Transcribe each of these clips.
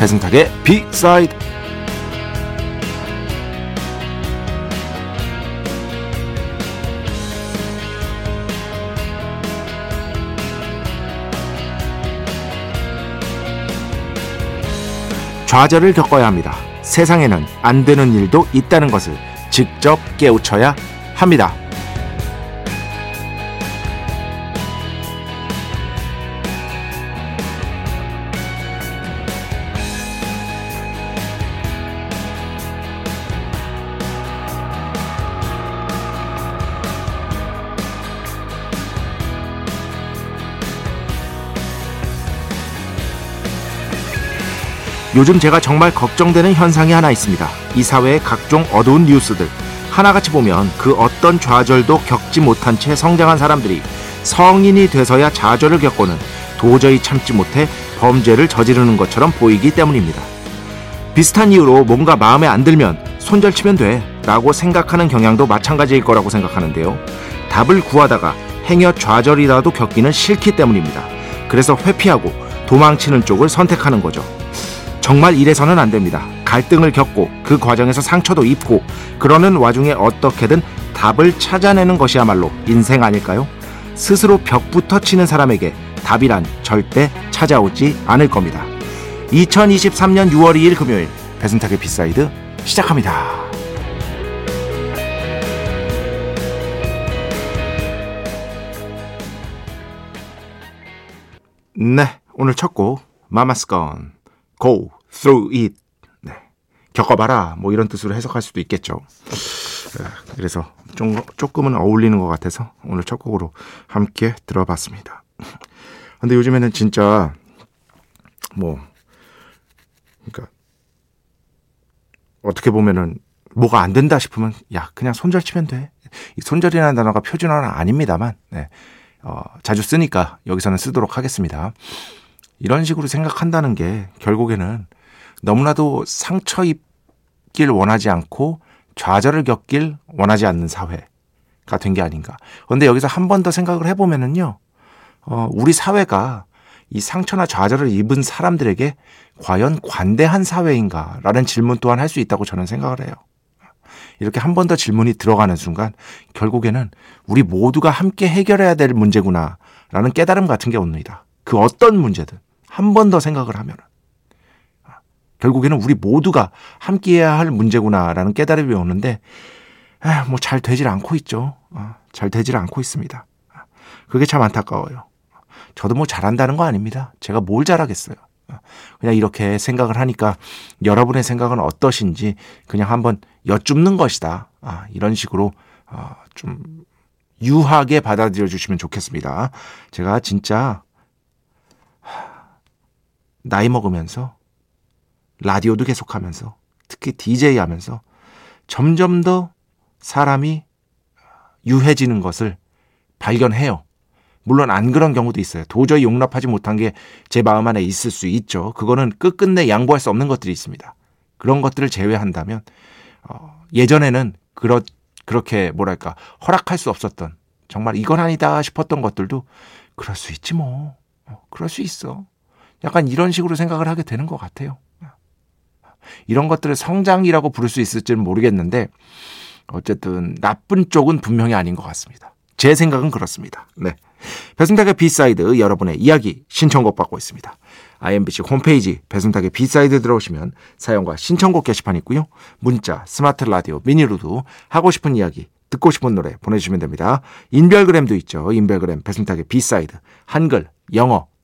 배승탁의 비사이드 좌절을 겪어야 합니다. 세상에는 안 되는 일도 있다는 것을 직접 깨우쳐야 합니다. 요즘 제가 정말 걱정되는 현상이 하나 있습니다. 이 사회의 각종 어두운 뉴스들. 하나같이 보면 그 어떤 좌절도 겪지 못한 채 성장한 사람들이 성인이 돼서야 좌절을 겪고는 도저히 참지 못해 범죄를 저지르는 것처럼 보이기 때문입니다. 비슷한 이유로 뭔가 마음에 안 들면 손절치면 돼 라고 생각하는 경향도 마찬가지일 거라고 생각하는데요. 답을 구하다가 행여 좌절이라도 겪기는 싫기 때문입니다. 그래서 회피하고 도망치는 쪽을 선택하는 거죠. 정말 이래서는 안 됩니다. 갈등을 겪고 그 과정에서 상처도 입고 그러는 와중에 어떻게든 답을 찾아내는 것이야말로 인생 아닐까요? 스스로 벽부터 치는 사람에게 답이란 절대 찾아오지 않을 겁니다. 2023년 6월 2일 금요일 배순탁의 B side 시작합니다. 네, 오늘 첫 곡 마마스 건 go through it. 네. 겪어봐라. 뭐 이런 뜻으로 해석할 수도 있겠죠. 네, 그래서 좀, 조금은 어울리는 것 같아서 오늘 첫 곡으로 함께 들어봤습니다. 근데 요즘에는 진짜 뭐, 그러니까 어떻게 보면은 뭐가 안 된다 싶으면 야 그냥 손절 치면 돼. 이 손절이라는 단어가 표준어는 아닙니다만 네. 어, 자주 쓰니까 여기서는 쓰도록 하겠습니다. 이런 식으로 생각한다는 게 결국에는 너무나도 상처 입길 원하지 않고 좌절을 겪길 원하지 않는 사회가 된 게 아닌가. 그런데 여기서 한 번 더 생각을 해보면은요, 어, 우리 사회가 이 상처나 좌절을 입은 사람들에게 과연 관대한 사회인가라는 질문 또한 할 수 있다고 저는 생각을 해요. 이렇게 한 번 더 질문이 들어가는 순간 결국에는 우리 모두가 함께 해결해야 될 문제구나라는 깨달음 같은 게 옵니다. 그 어떤 문제든. 한 번 더 생각을 하면 결국에는 우리 모두가 함께해야 할 문제구나라는 깨달음이 오는데 뭐 잘 되질 않고 있죠. 어, 잘 되질 않고 있습니다. 그게 참 안타까워요. 저도 뭐 잘한다는 거 아닙니다. 제가 뭘 잘하겠어요. 그냥 이렇게 생각을 하니까 여러분의 생각은 어떠신지 그냥 한번 여쭙는 것이다. 아, 이런 식으로 어, 좀 유하게 받아들여 주시면 좋겠습니다. 제가 진짜 나이 먹으면서 라디오도 계속하면서 특히 DJ 하면서 점점 더 사람이 유해지는 것을 발견해요. 물론 안 그런 경우도 있어요. 도저히 용납하지 못한 게 제 마음 안에 있을 수 있죠. 그거는 끝끝내 양보할 수 없는 것들이 있습니다. 그런 것들을 제외한다면 어, 예전에는 그렇 그렇게 뭐랄까 허락할 수 없었던 정말 이건 아니다 싶었던 것들도 그럴 수 있지 뭐. 어, 그럴 수 있어. 약간 이런 식으로 생각을 하게 되는 것 같아요. 이런 것들을 성장이라고 부를 수 있을지는 모르겠는데 어쨌든 나쁜 쪽은 분명히 아닌 것 같습니다. 제 생각은 그렇습니다. 네. 배순탁의 B side 여러분의 이야기 신청곡 받고 있습니다. iMBC 홈페이지 배순탁의 B side 들어오시면 사연과 신청곡 게시판 있고요. 문자, 스마트 라디오, 미니로도 하고 싶은 이야기, 듣고 싶은 노래 보내주시면 됩니다. 인별그램도 있죠. 인별그램 배순탁의 B side 한글, 영어,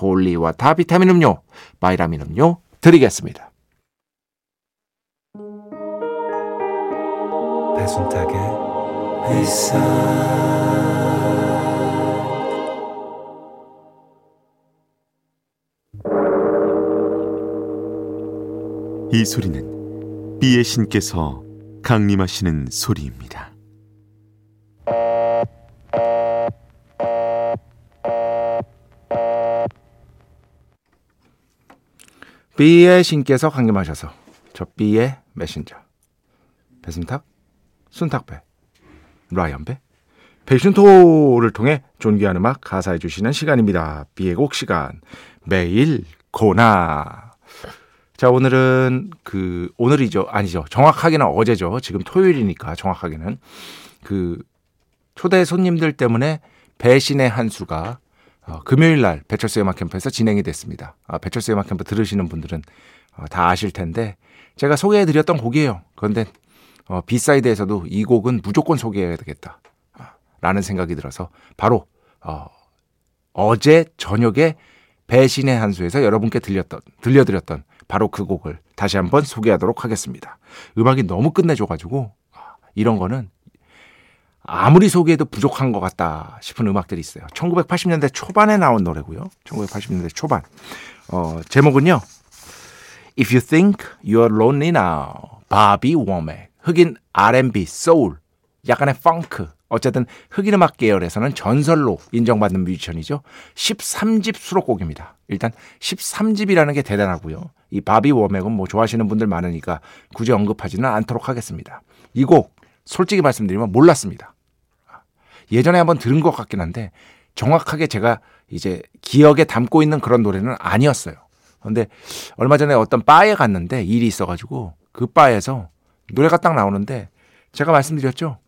holy water 비타민 음료, 바이라민 음료 드리겠습니다. 배순탁의 회사 이 소리는 비의 신께서 강림하시는 소리입니다. B의 신께서 강림하셔서 저 B의 메신저. 배순탁, 순탁배, 라이언배, 배순토를 통해 존귀한 음악 가사해 주시는 시간입니다. B의 곡 시간. 매일 고나. 자 오늘은 그 오늘이죠. 아니죠. 정확하게는 어제죠. 지금 토요일이니까 정확하게는. 그 초대 손님들 때문에 배신의 한 수가 어, 금요일 날 배철수 음악 캠프에서 진행이 됐습니다. 아, 배철수 음악 캠프 들으시는 분들은 어, 다 아실 텐데 제가 소개해드렸던 곡이에요. 그런데 어, B side에서도 이 곡은 무조건 소개해야 되겠다. 아, 라는 생각이 들어서 바로 어, 어제 저녁에 배신의 한수에서 여러분께 들렸던 들려드렸던 바로 그 곡을 다시 한번 소개하도록 하겠습니다. 음악이 너무 끝내줘가지고 아, 이런 거는 아무리 소개해도 부족한 것 같다 싶은 음악들이 있어요. 1980년대 초반에 나온 노래고요. 1980년대 초반. 어, 제목은요. If You Think You're Lonely Now, 바비 워맥. 흑인 R&B, 소울, 약간의 펑크. 어쨌든 흑인 음악 계열에서는 전설로 인정받는 뮤지션이죠. 13집 수록곡입니다. 일단 13집이라는 게 대단하고요. 이 바비 워맥은 뭐 좋아하시는 분들 많으니까 굳이 언급하지는 않도록 하겠습니다. 이 곡 솔직히 말씀드리면 몰랐습니다. 예전에 한번 들은 것 같긴 한데 정확하게 제가 이제 기억에 담고 있는 그런 노래는 아니었어요. 그런데 얼마 전에 어떤 바에 갔는데 일이 있어가지고 그 바에서 노래가 딱 나오는데 제가 말씀드렸죠.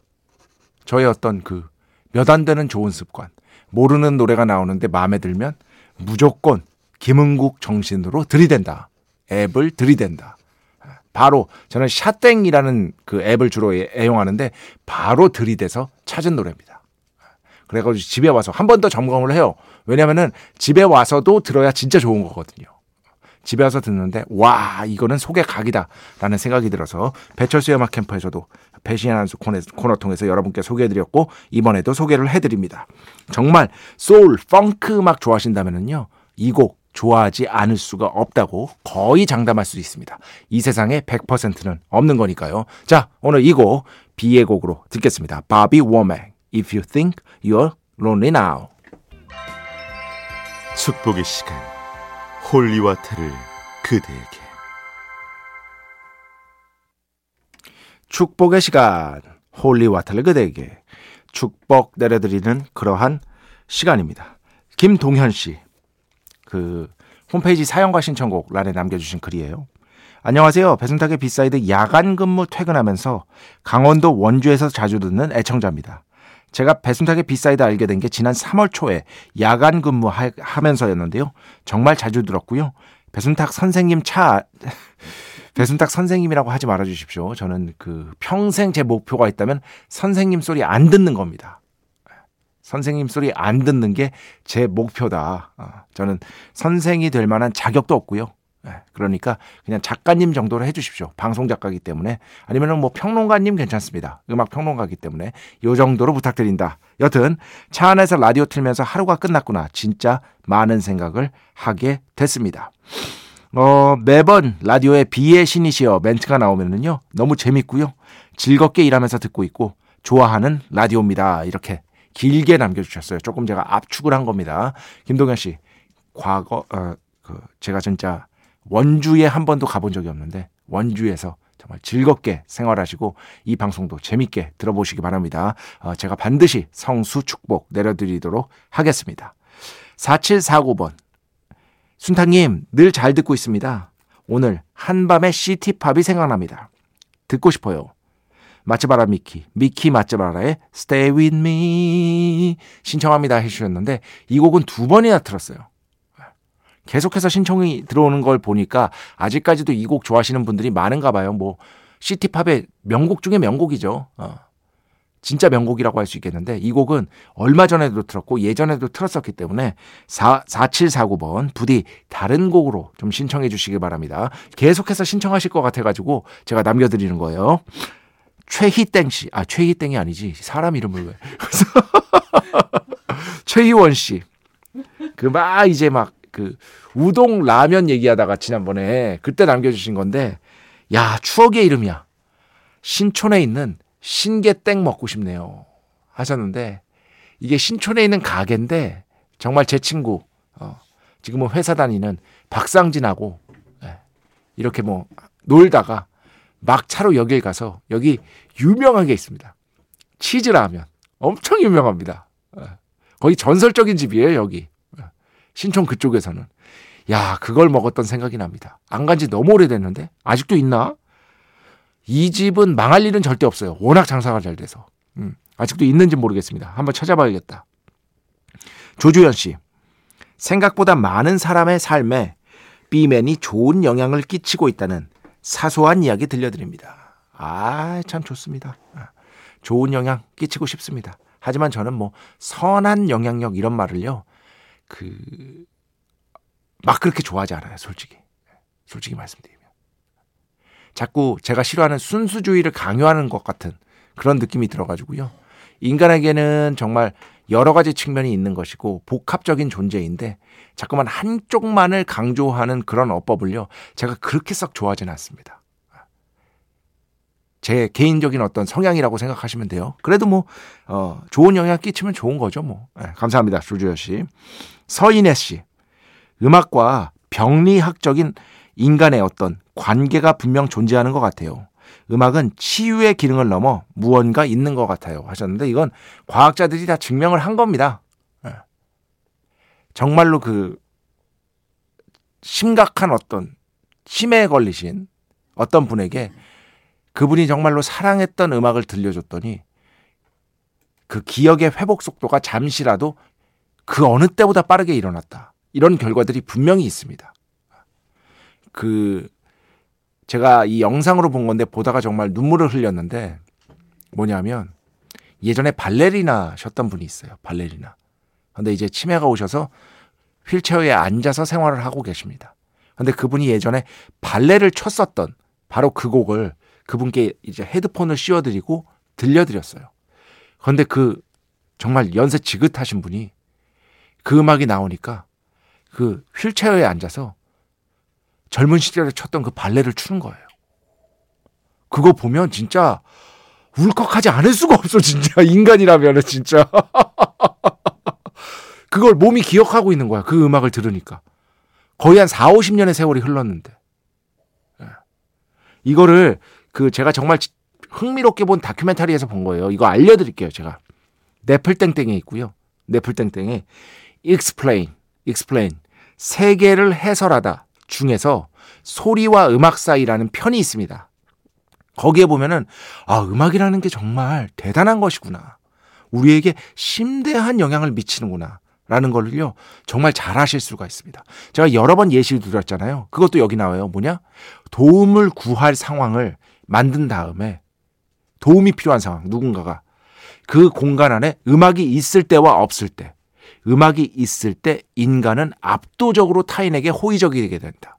저의 어떤 그 몇 안 되는 좋은 습관. 모르는 노래가 나오는데 마음에 들면 무조건 김은국 정신으로 들이댄다. 앱을 들이댄다. 바로 저는 샤땡이라는 그 앱을 주로 애용하는데 바로 들이대서 찾은 노래입니다. 그래가지고 집에 와서 한 번 더 점검을 해요. 왜냐면은 집에 와서도 들어야 진짜 좋은 거거든요. 집에 와서 듣는데 와 이거는 소개 각이다라는 생각이 들어서 배철수의 음악 캠프에서도 배신한 수 코너 통해서 여러분께 소개해드렸고 이번에도 소개를 해드립니다. 정말 소울, 펑크 음악 좋아하신다면은요 이 곡 좋아하지 않을 수가 없다고 거의 장담할 수 있습니다. 이 세상에 100%는 없는 거니까요. 자, 오늘 이 곡 B의 곡으로 듣겠습니다. 바비 워맥 If You Think You're Lonely Now 축복의 시간 holy water를 그대에게 축복의 시간 holy water를 그대에게 축복 내려드리는 그러한 시간입니다. 김동현 씨 그 홈페이지 사연과 신청곡 란에 남겨주신 글이에요. 안녕하세요. 배순탁의 B side 야간 근무 퇴근하면서 강원도 원주에서 자주 듣는 애청자입니다. 제가 배순탁의 B side 알게 된 게 지난 3월 초에 야간 근무하면서였는데요. 정말 자주 들었고요. 배순탁 선생님 차 배순탁 선생님이라고 하지 말아 주십시오. 저는 그 평생 제 목표가 있다면 선생님 소리 안 듣는 겁니다. 선생님 소리 안 듣는 게 제 목표다. 어, 저는 선생이 될 만한 자격도 없고요. 예, 그러니까 그냥 작가님 정도로 해주십시오. 방송 작가기 때문에 아니면은 뭐 평론가님 괜찮습니다. 음악 평론가기 때문에 요 정도로 부탁드린다. 여튼 차 안에서 라디오 틀면서 하루가 끝났구나. 진짜 많은 생각을 하게 됐습니다. 어, 매번 라디오에 비의 신이시여 멘트가 나오면은요 너무 재밌고요 즐겁게 일하면서 듣고 있고 좋아하는 라디오입니다. 이렇게 길게 남겨주셨어요. 조금 제가 압축을 한 겁니다. 김동현 씨, 과거, 어, 그, 제가 진짜 원주에 한 번도 가본 적이 없는데, 원주에서 정말 즐겁게 생활하시고, 이 방송도 재밌게 들어보시기 바랍니다. 어, 제가 반드시 성수 축복 내려드리도록 하겠습니다. 4749번. 순탁님, 늘 잘 듣고 있습니다. 오늘 한밤의 시티팝이 생각납니다. 듣고 싶어요. 마츠바라 미키, 미키 마츠바라의 Stay With Me 신청합니다 해주셨는데 이 곡은 두 번이나 틀었어요. 계속해서 신청이 들어오는 걸 보니까 아직까지도 이 곡 좋아하시는 분들이 많은가 봐요. 뭐 시티팝의 명곡 중에 명곡이죠. 어. 진짜 명곡이라고 할 수 있겠는데 이 곡은 얼마 전에도 틀었고 예전에도 틀었었기 때문에 4, 4749번 부디 다른 곡으로 좀 신청해 주시기 바랍니다. 계속해서 신청하실 것 같아가지고 제가 남겨드리는 거예요. 최희땡 씨. 아, 최희땡이 아니지. 사람 이름을 왜. 최희원 씨. 그 막 이제 막 그 우동 라면 얘기하다가 지난번에 그때 남겨주신 건데 야 추억의 이름이야. 신촌에 있는 신게땡 먹고 싶네요. 하셨는데 이게 신촌에 있는 가게인데 정말 제 친구 어, 지금은 회사 다니는 박상진하고 예, 이렇게 뭐 놀다가 막차로 여길 가서 여기 유명한 게 있습니다. 치즈라면 엄청 유명합니다. 예, 거의 전설적인 집이에요 여기 예, 신촌 그쪽에서는 야 그걸 먹었던 생각이 납니다. 안 간 지 너무 오래됐는데 아직도 있나? 이 집은 망할 일은 절대 없어요. 워낙 장사가 잘 돼서 음, 아직도 있는지 모르겠습니다. 한번 찾아봐야겠다. 조주현 씨 생각보다 많은 사람의 삶에 비맨이 좋은 영향을 끼치고 있다는 사소한 이야기 들려드립니다. 아, 참 좋습니다. 아, 좋은 영향 끼치고 싶습니다. 하지만 저는 뭐 선한 영향력 이런 말을요, 그, 막 그렇게 좋아하지 않아요, 솔직히. 솔직히 말씀드리면. 자꾸 제가 싫어하는 순수주의를 강요하는 것 같은 그런 느낌이 들어가지고요. 인간에게는 정말 여러 가지 측면이 있는 것이고 복합적인 존재인데 자꾸만 한쪽만을 강조하는 그런 어법을요. 제가 그렇게 썩 좋아하지는 않습니다. 제 개인적인 어떤 성향이라고 생각하시면 돼요. 그래도 뭐 어, 좋은 영향 끼치면 좋은 거죠, 뭐. 네, 감사합니다, 조주현 씨. 서인혜 씨. 음악과 병리학적인 인간의 어떤 관계가 분명 존재하는 것 같아요. 음악은 치유의 기능을 넘어 무언가 있는 것 같아요. 하셨는데 이건 과학자들이 다 증명을 한 겁니다. 예. 정말로 그 심각한 어떤 치매에 걸리신 어떤 분에게 그분이 정말로 사랑했던 음악을 들려줬더니 그 기억의 회복 속도가 잠시라도 그 어느 때보다 빠르게 일어났다. 이런 결과들이 분명히 있습니다. 그 제가 이 영상으로 본 건데 보다가 정말 눈물을 흘렸는데 뭐냐면 예전에 발레리나셨던 분이 있어요. 발레리나. 근데 이제 치매가 오셔서 휠체어에 앉아서 생활을 하고 계십니다. 근데 그분이 예전에 발레를 쳤었던 바로 그 곡을 그분께 이제 헤드폰을 씌워드리고 들려드렸어요. 그런데 그 정말 연세 지긋하신 분이 그 음악이 나오니까 그 휠체어에 앉아서 젊은 시절에 쳤던 그 발레를 추는 거예요. 그거 보면 진짜 울컥하지 않을 수가 없어, 진짜. 인간이라면 진짜. 그걸 몸이 기억하고 있는 거야. 그 음악을 들으니까. 거의 한 4, 50년의 세월이 흘렀는데. 예. 이거를 그 제가 정말 흥미롭게 본 다큐멘터리에서 본 거예요. 이거 알려드릴게요, 제가. 네플땡땡에 있고요. 네플땡땡에 explain, explain. 세계를 해설하다. 중에서 소리와 음악 사이라는 편이 있습니다. 거기에 보면은 아, 음악이라는 게 정말 대단한 것이구나. 우리에게 심대한 영향을 미치는구나. 라는 걸요, 정말 잘 하실 수가 있습니다. 제가 여러 번 예시를 드렸잖아요. 그것도 여기 나와요. 뭐냐? 도움을 구할 상황을 만든 다음에 도움이 필요한 상황, 누군가가 그 공간 안에 음악이 있을 때와 없을 때 음악이 있을 때 인간은 압도적으로 타인에게 호의적이게 된다.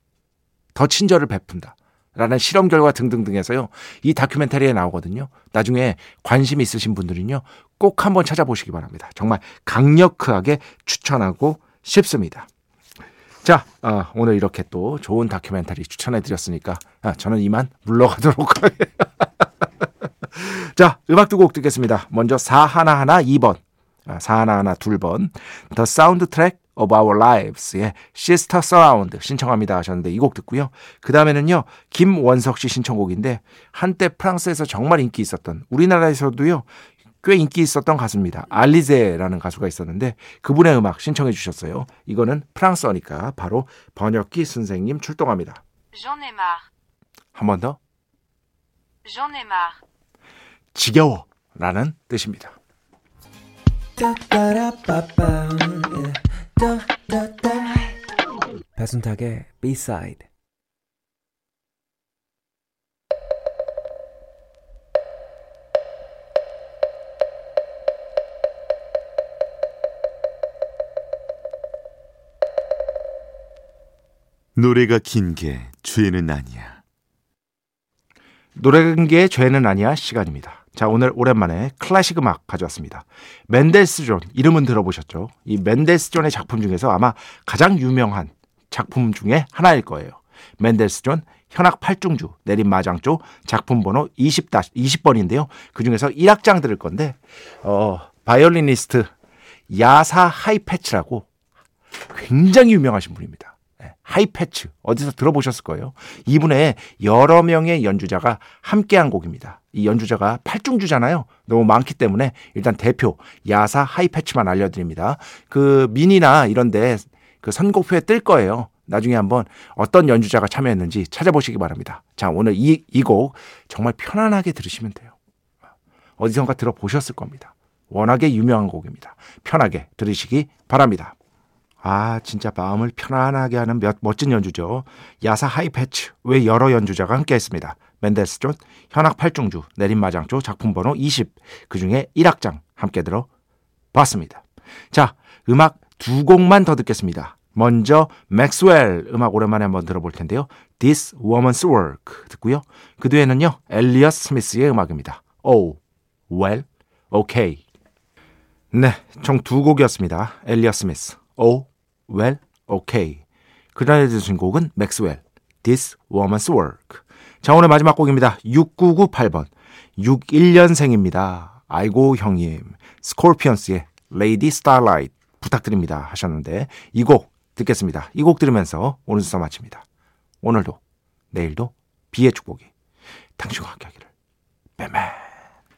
더 친절을 베푼다. 라는 실험 결과 등등등에서요. 이 다큐멘터리에 나오거든요. 나중에 관심 있으신 분들은요. 꼭 한번 찾아보시기 바랍니다. 정말 강력하게 추천하고 싶습니다. 자, 어, 오늘 이렇게 또 좋은 다큐멘터리 추천해 드렸으니까 아, 저는 이만 물러가도록 하겠습니다. 자, 음악 두 곡 듣겠습니다. 먼저 4하나하나 2번 아, 사하나하나 둘번 The Soundtrack of Our Lives의 Sister Surround 신청합니다 하셨는데 이 곡 듣고요. 그 다음에는요. 김원석 씨 신청곡인데 한때 프랑스에서 정말 인기 있었던 우리나라에서도요. 꽤 인기 있었던 가수입니다. 알리제라는 가수가 있었는데 그분의 음악 신청해 주셨어요. 이거는 프랑스어니까 바로 번역기 선생님 출동합니다. 한 번 더. 지겨워 라는 뜻입니다. 배순탁의 B-side 노래가 긴 게 죄는 아니야. 노래가 긴 게 죄는 아니야 시간입니다. 자 오늘 오랜만에 클래식 음악 가져왔습니다. 멘델스존 이름은 들어보셨죠? 이 멘델스존의 작품 중에서 아마 가장 유명한 작품 중에 하나일 거예요. 멘델스존 현악 8중주 내린 마장조 작품 번호 20 20번인데요. 그 중에서 1악장 들을 건데 어 바이올리니스트 야사 하이페츠라고 굉장히 유명하신 분입니다. 예, 하이페츠 어디서 들어보셨을 거예요. 이분의 여러 명의 연주자가 함께한 곡입니다. 이 연주자가 8중주잖아요. 너무 많기 때문에 일단 대표 야사 하이페츠만 알려드립니다. 그 미니나 이런데 그 선곡표에 뜰 거예요. 나중에 한번 어떤 연주자가 참여했는지 찾아보시기 바랍니다. 자 오늘 이 이 곡 정말 편안하게 들으시면 돼요. 어디선가 들어보셨을 겁니다. 워낙에 유명한 곡입니다. 편하게 들으시기 바랍니다. 아, 진짜 마음을 편안하게 하는 몇, 멋진 연주죠. 야사 하이페츠 외 여러 연주자가 함께 했습니다. 멘델스존, 현악 8중주, 내린마장조, 작품 번호 20, 그 중에 1악장 함께 들어봤습니다. 자, 음악 두 곡만 더 듣겠습니다. 먼저 맥스웰 음악 오랜만에 한번 들어볼 텐데요. This Woman's Work 듣고요. 그 뒤에는요. 엘리어스 스미스의 음악입니다. Oh, well, okay. 네, 총 두 곡이었습니다. 엘리어스 스미스, Oh, well, okay. 그 다음에 들으신 곡은 맥스웰, This Woman's Work. 자, 오늘 마지막 곡입니다. 6998번. 61년생입니다. 아이고, 형님. 스콜피언스의 Lady Starlight 부탁드립니다. 하셨는데, 이 곡 듣겠습니다. 이 곡 들으면서 오늘 수사 마칩니다. 오늘도, 내일도 비의 축복이 당신과 함께 하기를. 빼매.